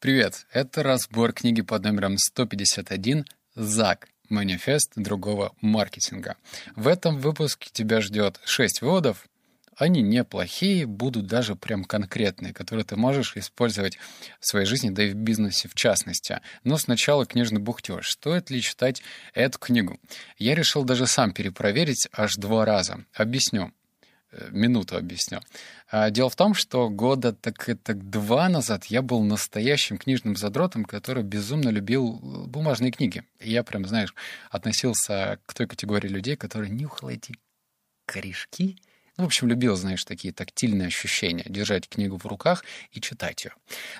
Привет, это разбор книги под номером 151 «ЗАГ. Манифест другого маркетинга». В этом выпуске тебя ждет 6 выводов. Они неплохие, будут даже прям конкретные, которые ты можешь использовать в своей жизни, да и в бизнесе в частности. Но сначала книжный бухтеж. Стоит ли читать эту книгу? Я решил даже сам перепроверить аж два раза. Объясню. Минуту объясню. А, дело в том, что года так это два назад я был настоящим книжным задротом, который безумно любил э, бумажные книги. И я прям, знаешь, относился к той категории людей, которые нюхал эти корешки в общем, любил, знаешь, такие тактильные ощущения, держать книгу в руках и читать ее.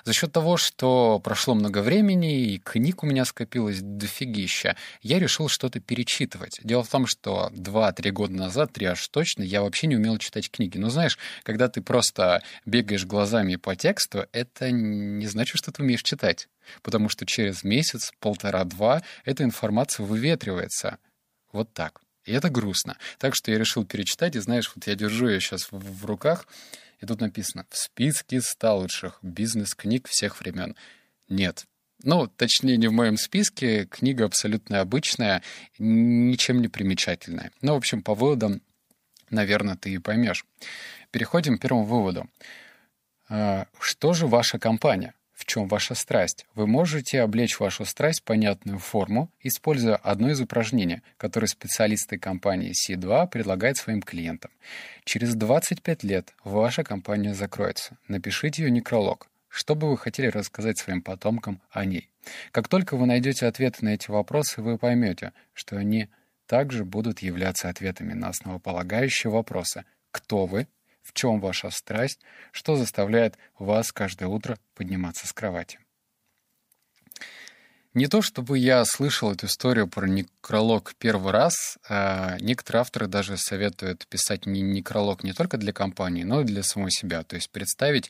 За счет того, что прошло много времени, и книг у меня скопилось дофигища, я решил что-то перечитывать. Дело в том, что 2-3 года назад, 3 аж точно, я вообще не умел читать книги. Но знаешь, когда ты просто бегаешь глазами по тексту, это не значит, что ты умеешь читать. Потому что через месяц, полтора-два эта информация выветривается. Вот так. И это грустно. Так что я решил перечитать, и знаешь, вот я держу ее сейчас в, в руках, и тут написано «В списке 100 лучших бизнес-книг всех времен». Нет. Ну, точнее, не в моем списке. Книга абсолютно обычная, ничем не примечательная. Ну, в общем, по выводам, наверное, ты и поймешь. Переходим к первому выводу. А, что же ваша компания? В чем ваша страсть. Вы можете облечь вашу страсть в понятную форму, используя одно из упражнений, которое специалисты компании C2 предлагают своим клиентам. Через 25 лет ваша компания закроется. Напишите ее некролог. Что бы вы хотели рассказать своим потомкам о ней? Как только вы найдете ответы на эти вопросы, вы поймете, что они также будут являться ответами на основополагающие вопросы «Кто вы?», в чем ваша страсть, что заставляет вас каждое утро подниматься с кровати. Не то чтобы я слышал эту историю про некролог первый раз, а некоторые авторы даже советуют писать не некролог не только для компании, но и для самого себя. То есть представить,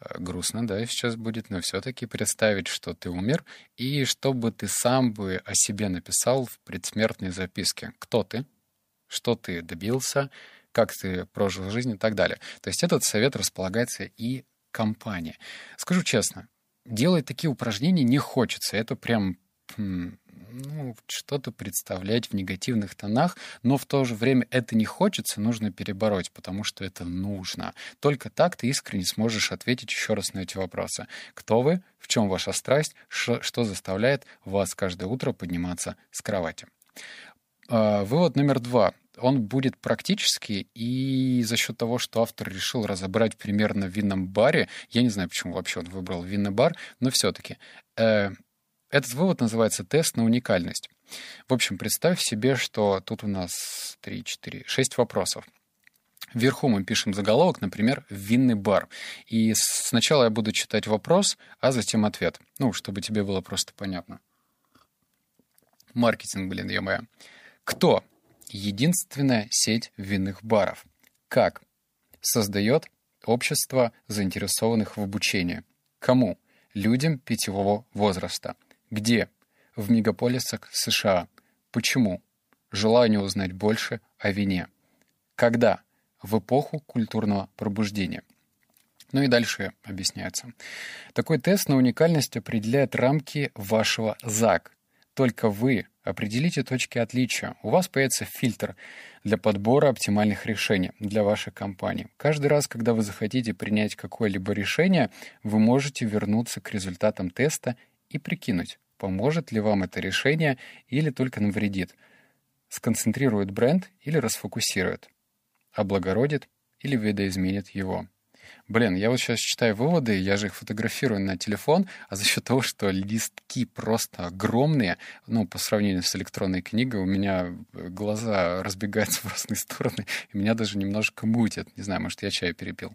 э, грустно, да, сейчас будет, но все-таки представить, что ты умер, и чтобы ты сам бы о себе написал в предсмертной записке. Кто ты? Что ты добился? Как ты прожил жизнь и так далее. То есть этот совет располагается и компания. Скажу честно, делать такие упражнения не хочется. Это прям хм, ну, что-то представлять в негативных тонах, но в то же время это не хочется, нужно перебороть, потому что это нужно. Только так ты искренне сможешь ответить еще раз на эти вопросы. Кто вы? В чем ваша страсть? Что заставляет вас каждое утро подниматься с кровати? А, вывод номер два он будет практически, и за счет того, что автор решил разобрать примерно в винном баре, я не знаю, почему вообще он выбрал винный бар, но все-таки, э, этот вывод называется «тест на уникальность». В общем, представь себе, что тут у нас 3, 4, 6 вопросов. Вверху мы пишем заголовок, например, «винный бар». И сначала я буду читать вопрос, а затем ответ. Ну, чтобы тебе было просто понятно. Маркетинг, блин, ё-моё. Кто единственная сеть винных баров. Как? Создает общество заинтересованных в обучении. Кому? Людям питьевого возраста. Где? В мегаполисах США. Почему? Желание узнать больше о вине. Когда? В эпоху культурного пробуждения. Ну и дальше объясняется. Такой тест на уникальность определяет рамки вашего ЗАГ. Только вы Определите точки отличия. У вас появится фильтр для подбора оптимальных решений для вашей компании. Каждый раз, когда вы захотите принять какое-либо решение, вы можете вернуться к результатам теста и прикинуть, поможет ли вам это решение или только навредит, сконцентрирует бренд или расфокусирует, облагородит или видоизменит его. Блин, я вот сейчас читаю выводы, я же их фотографирую на телефон, а за счет того, что листки просто огромные, ну, по сравнению с электронной книгой, у меня глаза разбегаются в разные стороны, и меня даже немножко мутит. Не знаю, может, я чай перепил.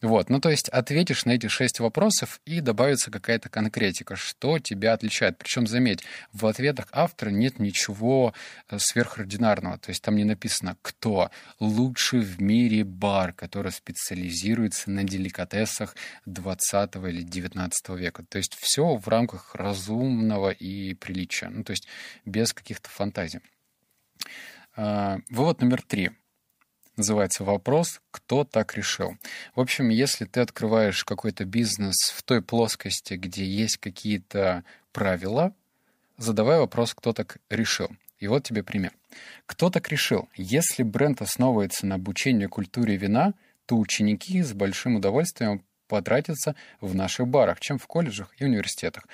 Вот, ну то есть ответишь на эти шесть вопросов и добавится какая-то конкретика, что тебя отличает. Причем, заметь, в ответах автора нет ничего э, сверхординарного. То есть там не написано, кто лучший в мире бар, который специализируется на деликатесах 20 или 19 века. То есть все в рамках разумного и приличия. Ну то есть без каких-то фантазий. А, вывод номер три. Называется вопрос «Кто так решил?». В общем, если ты открываешь какой-то бизнес в той плоскости, где есть какие-то правила, задавай вопрос «Кто так решил?». И вот тебе пример. Кто так решил? Если бренд основывается на обучении культуре вина, то ученики с большим удовольствием потратятся в наших барах, чем в колледжах и университетах.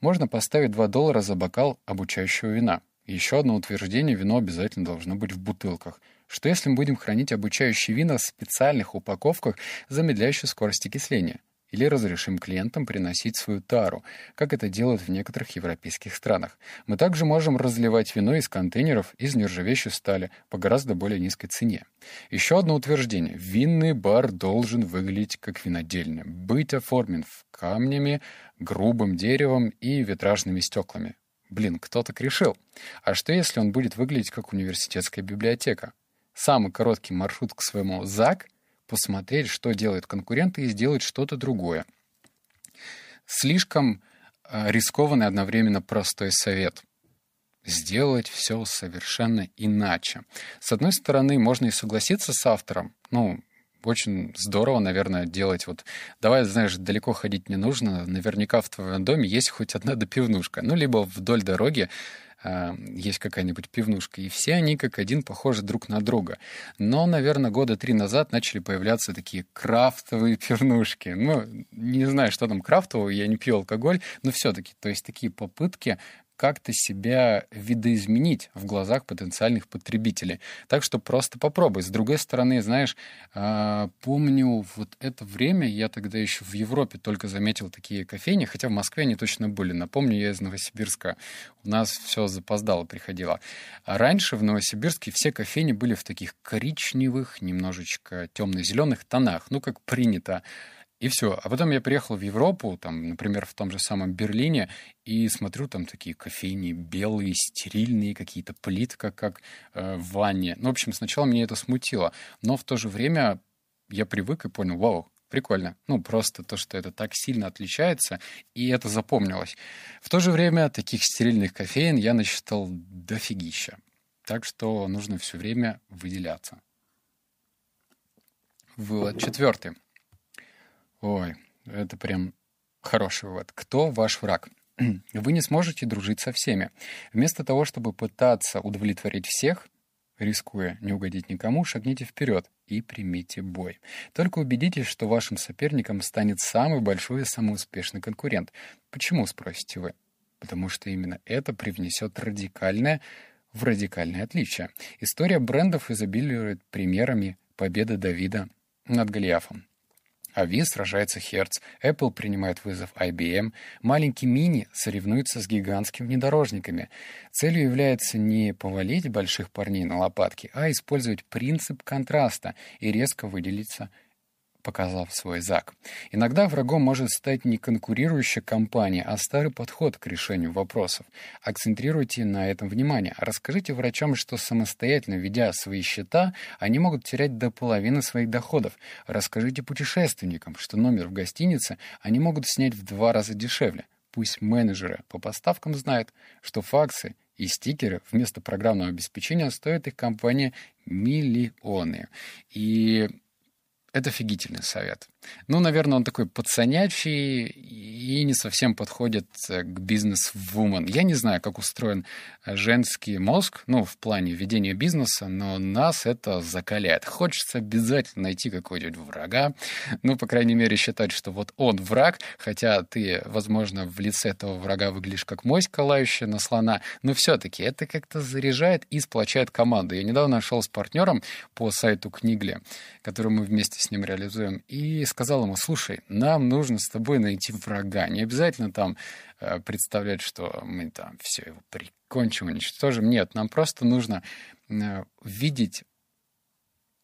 Можно поставить 2 доллара за бокал обучающего вина. Еще одно утверждение – вино обязательно должно быть в бутылках – что если мы будем хранить обучающие вина в специальных упаковках, замедляющих скорость окисления? Или разрешим клиентам приносить свою тару, как это делают в некоторых европейских странах. Мы также можем разливать вино из контейнеров из нержавеющей стали по гораздо более низкой цене. Еще одно утверждение. Винный бар должен выглядеть как винодельня, быть оформлен в камнями, грубым деревом и витражными стеклами. Блин, кто так решил? А что если он будет выглядеть как университетская библиотека? Самый короткий маршрут к своему ЗАГ, посмотреть, что делают конкуренты, и сделать что-то другое. Слишком э, рискованный одновременно простой совет. Сделать все совершенно иначе. С одной стороны, можно и согласиться с автором. Ну, очень здорово, наверное, делать вот... Давай, знаешь, далеко ходить не нужно. Наверняка в твоем доме есть хоть одна допивнушка. Ну, либо вдоль дороги а, есть какая-нибудь пивнушка, и все они как один похожи друг на друга. Но, наверное, года три назад начали появляться такие крафтовые пивнушки. Ну, не знаю, что там крафтового, я не пью алкоголь, но все-таки, то есть такие попытки как-то себя видоизменить в глазах потенциальных потребителей. Так что просто попробуй. С другой стороны, знаешь, а, помню вот это время, я тогда еще в Европе только заметил такие кофейни, хотя в Москве они точно были. Напомню, я из Новосибирска. У нас все запоздало приходило. А раньше в Новосибирске все кофейни были в таких коричневых, немножечко темно-зеленых тонах, ну, как принято и все. А потом я приехал в Европу, там, например, в том же самом Берлине, и смотрю, там такие кофейни белые, стерильные, какие-то плитка, как э, в ванне. Ну, в общем, сначала меня это смутило. Но в то же время я привык и понял, вау, прикольно. Ну, просто то, что это так сильно отличается, и это запомнилось. В то же время таких стерильных кофеин я насчитал дофигища. Так что нужно все время выделяться. Вывод четвертый. Ой, это прям хороший вывод. Кто ваш враг? Вы не сможете дружить со всеми. Вместо того, чтобы пытаться удовлетворить всех, рискуя не угодить никому, шагните вперед и примите бой. Только убедитесь, что вашим соперником станет самый большой и самый успешный конкурент. Почему, спросите вы? Потому что именно это привнесет радикальное в радикальное отличие. История брендов изобилирует примерами победы Давида над Голиафом. Ави сражается Hertz, Apple принимает вызов IBM, маленький Mini соревнуется с гигантскими внедорожниками. Целью является не повалить больших парней на лопатки, а использовать принцип контраста и резко выделиться показав свой ЗАГ. Иногда врагом может стать не конкурирующая компания, а старый подход к решению вопросов. Акцентрируйте на этом внимание. Расскажите врачам, что самостоятельно ведя свои счета, они могут терять до половины своих доходов. Расскажите путешественникам, что номер в гостинице они могут снять в два раза дешевле. Пусть менеджеры по поставкам знают, что факсы и стикеры вместо программного обеспечения стоят их компания миллионы. И это офигительный совет. Ну, наверное, он такой пацанячий и не совсем подходит э, к бизнес-вумен. Я не знаю, как устроен женский мозг, ну, в плане ведения бизнеса, но нас это закаляет. Хочется обязательно найти какого-нибудь врага, ну, по крайней мере, считать, что вот он враг, хотя ты, возможно, в лице этого врага выглядишь как моська, лающая на слона, но все-таки это как-то заряжает и сплочает команду. Я недавно нашел с партнером по сайту Книгли, который мы вместе с ним реализуем, и сказал ему, слушай, нам нужно с тобой найти врага. Не обязательно там э, представлять, что мы там все его прикончим, уничтожим. Нет, нам просто нужно э, видеть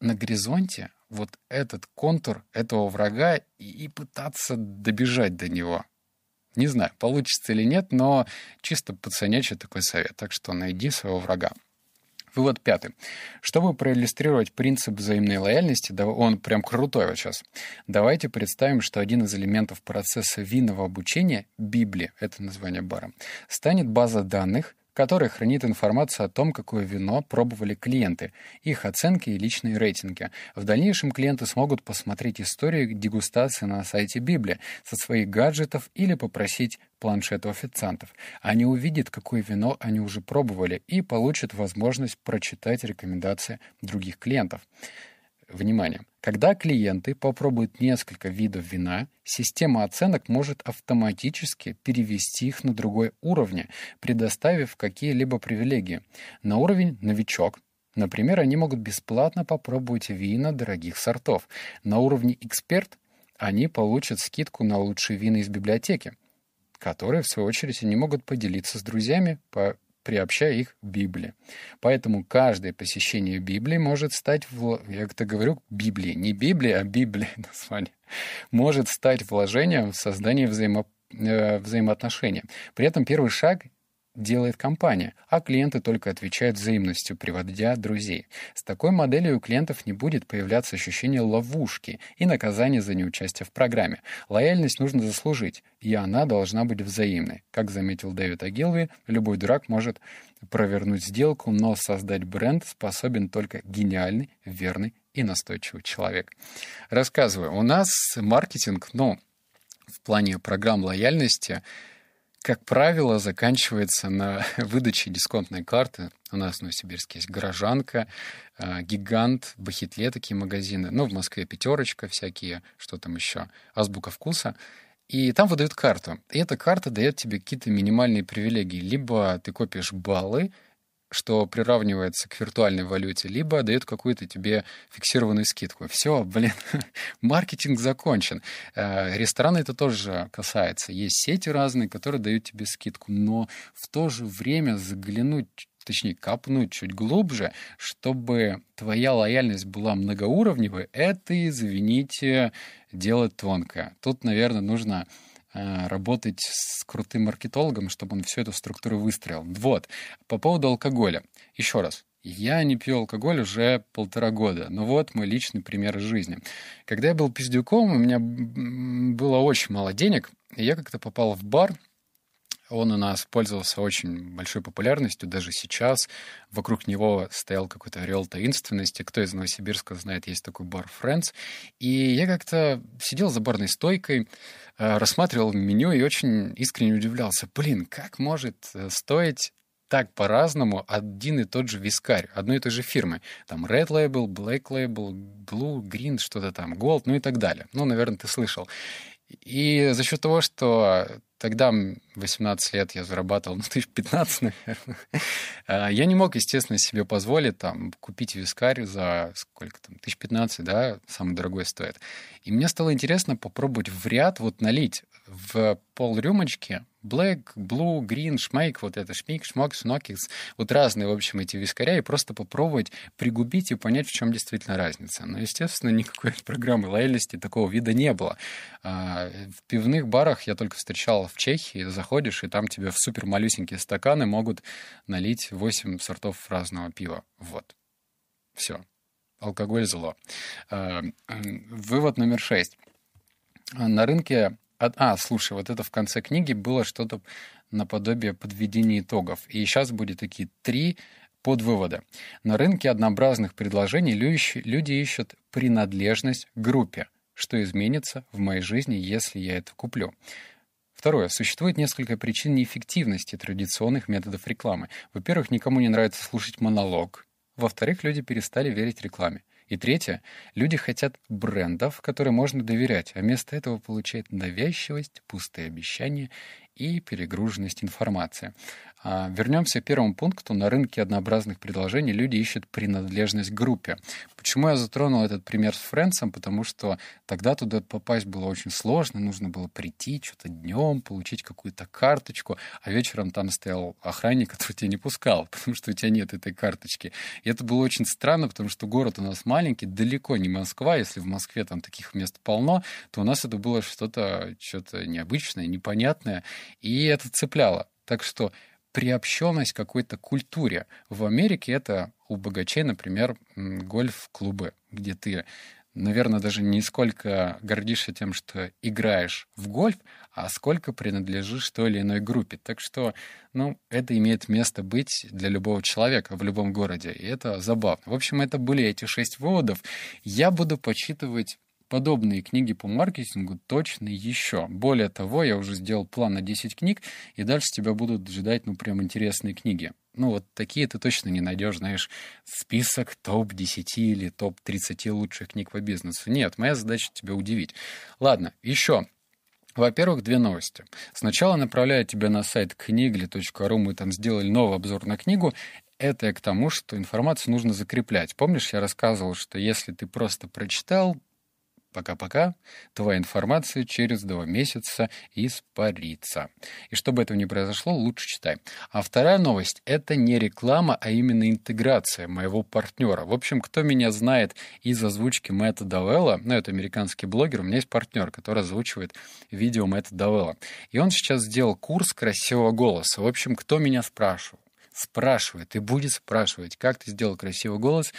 на горизонте вот этот контур этого врага и, и пытаться добежать до него. Не знаю, получится или нет, но чисто пацанячий такой совет. Так что найди своего врага. Вывод пятый. Чтобы проиллюстрировать принцип взаимной лояльности, да он прям крутой вот сейчас, давайте представим, что один из элементов процесса винного обучения, Библия, это название бара, станет база данных, который хранит информацию о том, какое вино пробовали клиенты, их оценки и личные рейтинги. В дальнейшем клиенты смогут посмотреть историю дегустации на сайте Библии со своих гаджетов или попросить планшет у официантов. Они увидят, какое вино они уже пробовали и получат возможность прочитать рекомендации других клиентов. Внимание! Когда клиенты попробуют несколько видов вина, система оценок может автоматически перевести их на другой уровень, предоставив какие-либо привилегии. На уровень «новичок» Например, они могут бесплатно попробовать вина дорогих сортов. На уровне «эксперт» они получат скидку на лучшие вина из библиотеки, которые, в свою очередь, они могут поделиться с друзьями по приобщая их к Библии. Поэтому каждое посещение Библии может стать, я как-то говорю, Библии, не Библия, а Библия название, может стать вложением в создание взаимо, э, взаимоотношений. При этом первый шаг делает компания, а клиенты только отвечают взаимностью, приводя друзей. С такой моделью у клиентов не будет появляться ощущение ловушки и наказания за неучастие в программе. Лояльность нужно заслужить, и она должна быть взаимной. Как заметил Дэвид Агилви, любой дурак может провернуть сделку, но создать бренд способен только гениальный, верный и настойчивый человек. Рассказываю, у нас маркетинг, ну, в плане программ лояльности — как правило, заканчивается на выдаче дисконтной карты. У нас в Новосибирске есть «Горожанка», а, «Гигант», «Бахетле» такие магазины. Ну, в Москве «Пятерочка» всякие, что там еще, «Азбука вкуса». И там выдают карту. И эта карта дает тебе какие-то минимальные привилегии. Либо ты копишь баллы, что приравнивается к виртуальной валюте, либо дает какую-то тебе фиксированную скидку. Все, блин, маркетинг закончен. Э, рестораны это тоже касается. Есть сети разные, которые дают тебе скидку, но в то же время заглянуть точнее, копнуть чуть глубже, чтобы твоя лояльность была многоуровневой, это, извините, дело тонкое. Тут, наверное, нужно работать с крутым маркетологом, чтобы он всю эту структуру выстроил. Вот. По поводу алкоголя. Еще раз. Я не пью алкоголь уже полтора года. Но вот мой личный пример из жизни. Когда я был пиздюком, у меня было очень мало денег, и я как-то попал в бар, он у нас пользовался очень большой популярностью, даже сейчас. Вокруг него стоял какой-то орел таинственности. Кто из Новосибирска знает, есть такой бар Friends. И я как-то сидел за барной стойкой, э, рассматривал меню и очень искренне удивлялся. Блин, как может э, стоить так по-разному один и тот же вискарь одной и той же фирмы. Там Red Label, Black Label, Blue, Green, что-то там, Gold, ну и так далее. Ну, наверное, ты слышал. И за счет того, что тогда 18 лет я зарабатывал, ну, тысяч 15, наверное, а, я не мог, естественно, себе позволить там купить вискарь за сколько там, тысяч 15, да, самый дорогой стоит. И мне стало интересно попробовать в ряд вот налить в пол рюмочки Black, Blue, Green, Шмейк, вот это Шмик, Шмок, Шнокикс, вот разные, в общем, эти вискаря, и просто попробовать пригубить и понять, в чем действительно разница. Но, естественно, никакой программы лояльности такого вида не было. А, в пивных барах я только встречал в Чехии, заходишь, и там тебе в супер малюсенькие стаканы могут налить 8 сортов разного пива. Вот. Все. Алкоголь зло. А, вывод номер шесть. На рынке а, слушай, вот это в конце книги было что-то наподобие подведения итогов. И сейчас будет такие три подвывода. На рынке однообразных предложений люди ищут принадлежность к группе. Что изменится в моей жизни, если я это куплю? Второе. Существует несколько причин неэффективности традиционных методов рекламы. Во-первых, никому не нравится слушать монолог. Во-вторых, люди перестали верить рекламе. И третье. Люди хотят брендов, которым можно доверять, а вместо этого получают навязчивость, пустые обещания и перегруженность информации. А вернемся к первому пункту. На рынке однообразных предложений люди ищут принадлежность к группе. Почему я затронул этот пример с Фрэнсом? Потому что тогда туда попасть было очень сложно. Нужно было прийти что-то днем, получить какую-то карточку, а вечером там стоял охранник, который тебя не пускал, потому что у тебя нет этой карточки. И это было очень странно, потому что город у нас маленький, далеко не Москва. Если в Москве там таких мест полно, то у нас это было что-то что необычное, непонятное, и это цепляло. Так что приобщенность какой-то культуре. В Америке это у богачей, например, гольф-клубы, где ты наверное, даже не сколько гордишься тем, что играешь в гольф, а сколько принадлежишь той или иной группе. Так что, ну, это имеет место быть для любого человека в любом городе, и это забавно. В общем, это были эти шесть выводов. Я буду почитывать подобные книги по маркетингу точно еще. Более того, я уже сделал план на 10 книг, и дальше тебя будут ждать, ну, прям интересные книги. Ну, вот такие ты точно не найдешь, знаешь, список топ-10 или топ-30 лучших книг по бизнесу. Нет, моя задача тебя удивить. Ладно, еще во-первых, две новости. Сначала направляю тебя на сайт книгли.ру, мы там сделали новый обзор на книгу. Это к тому, что информацию нужно закреплять. Помнишь, я рассказывал, что если ты просто прочитал, Пока-пока, твоя информация через два месяца испарится. И чтобы этого не произошло, лучше читай. А вторая новость — это не реклама, а именно интеграция моего партнера. В общем, кто меня знает из озвучки Мэтта Давелла, ну, это американский блогер, у меня есть партнер, который озвучивает видео Мэтта Давелла. И он сейчас сделал курс красивого голоса. В общем, кто меня спрашивал? Спрашивает и будет спрашивать, как ты сделал красивый голос,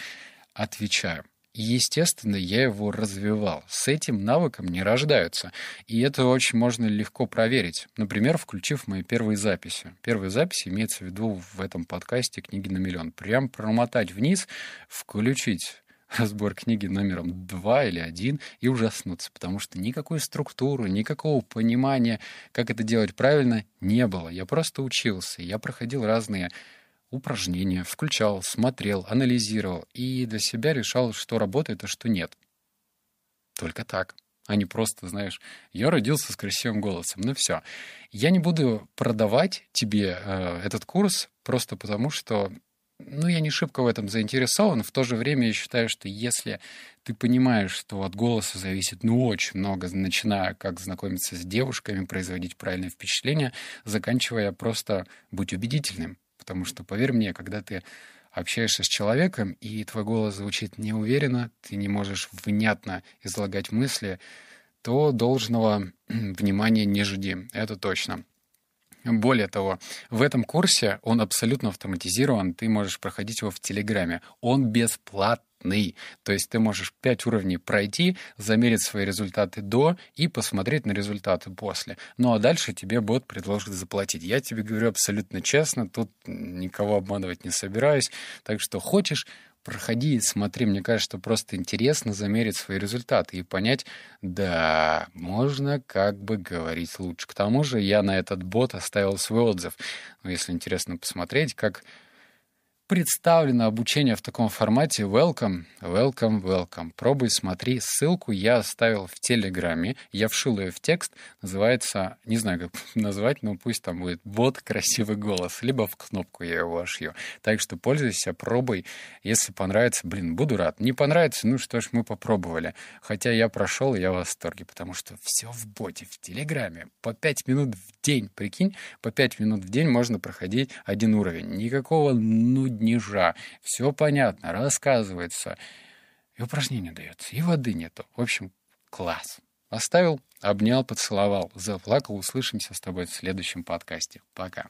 отвечаю. И, естественно, я его развивал. С этим навыком не рождаются. И это очень можно легко проверить. Например, включив мои первые записи. Первые записи имеется в виду в этом подкасте «Книги на миллион». Прям промотать вниз, включить разбор книги номером 2 или 1 и ужаснуться, потому что никакой структуры, никакого понимания, как это делать правильно, не было. Я просто учился, я проходил разные упражнения, включал, смотрел, анализировал и для себя решал, что работает, а что нет. Только так а не просто, знаешь, я родился с красивым голосом. Ну все. Я не буду продавать тебе э, этот курс просто потому, что ну, я не шибко в этом заинтересован. В то же время я считаю, что если ты понимаешь, что от голоса зависит, ну, очень много, начиная как знакомиться с девушками, производить правильное впечатление, заканчивая просто быть убедительным. Потому что, поверь мне, когда ты общаешься с человеком, и твой голос звучит неуверенно, ты не можешь внятно излагать мысли, то должного внимания не жди. Это точно. Более того, в этом курсе он абсолютно автоматизирован, ты можешь проходить его в Телеграме. Он бесплатный. То есть ты можешь 5 уровней пройти, замерить свои результаты до и посмотреть на результаты после. Ну а дальше тебе бот предложит заплатить. Я тебе говорю абсолютно честно, тут никого обманывать не собираюсь. Так что хочешь, проходи, смотри, мне кажется, что просто интересно замерить свои результаты и понять, да, можно как бы говорить лучше. К тому же я на этот бот оставил свой отзыв. Ну, если интересно посмотреть, как представлено обучение в таком формате. Welcome, welcome, welcome. Пробуй, смотри. Ссылку я оставил в Телеграме. Я вшил ее в текст. Называется, не знаю, как назвать, но пусть там будет «Бот красивый голос». Либо в кнопку я его ошью. Так что пользуйся, пробуй. Если понравится, блин, буду рад. Не понравится, ну что ж, мы попробовали. Хотя я прошел, я в восторге, потому что все в боте, в Телеграме. По 5 минут в день, прикинь, по 5 минут в день можно проходить один уровень. Никакого, ну, нежа. Все понятно, рассказывается. И упражнение дается, и воды нету. В общем, класс. Оставил, обнял, поцеловал, заплакал. Услышимся с тобой в следующем подкасте. Пока.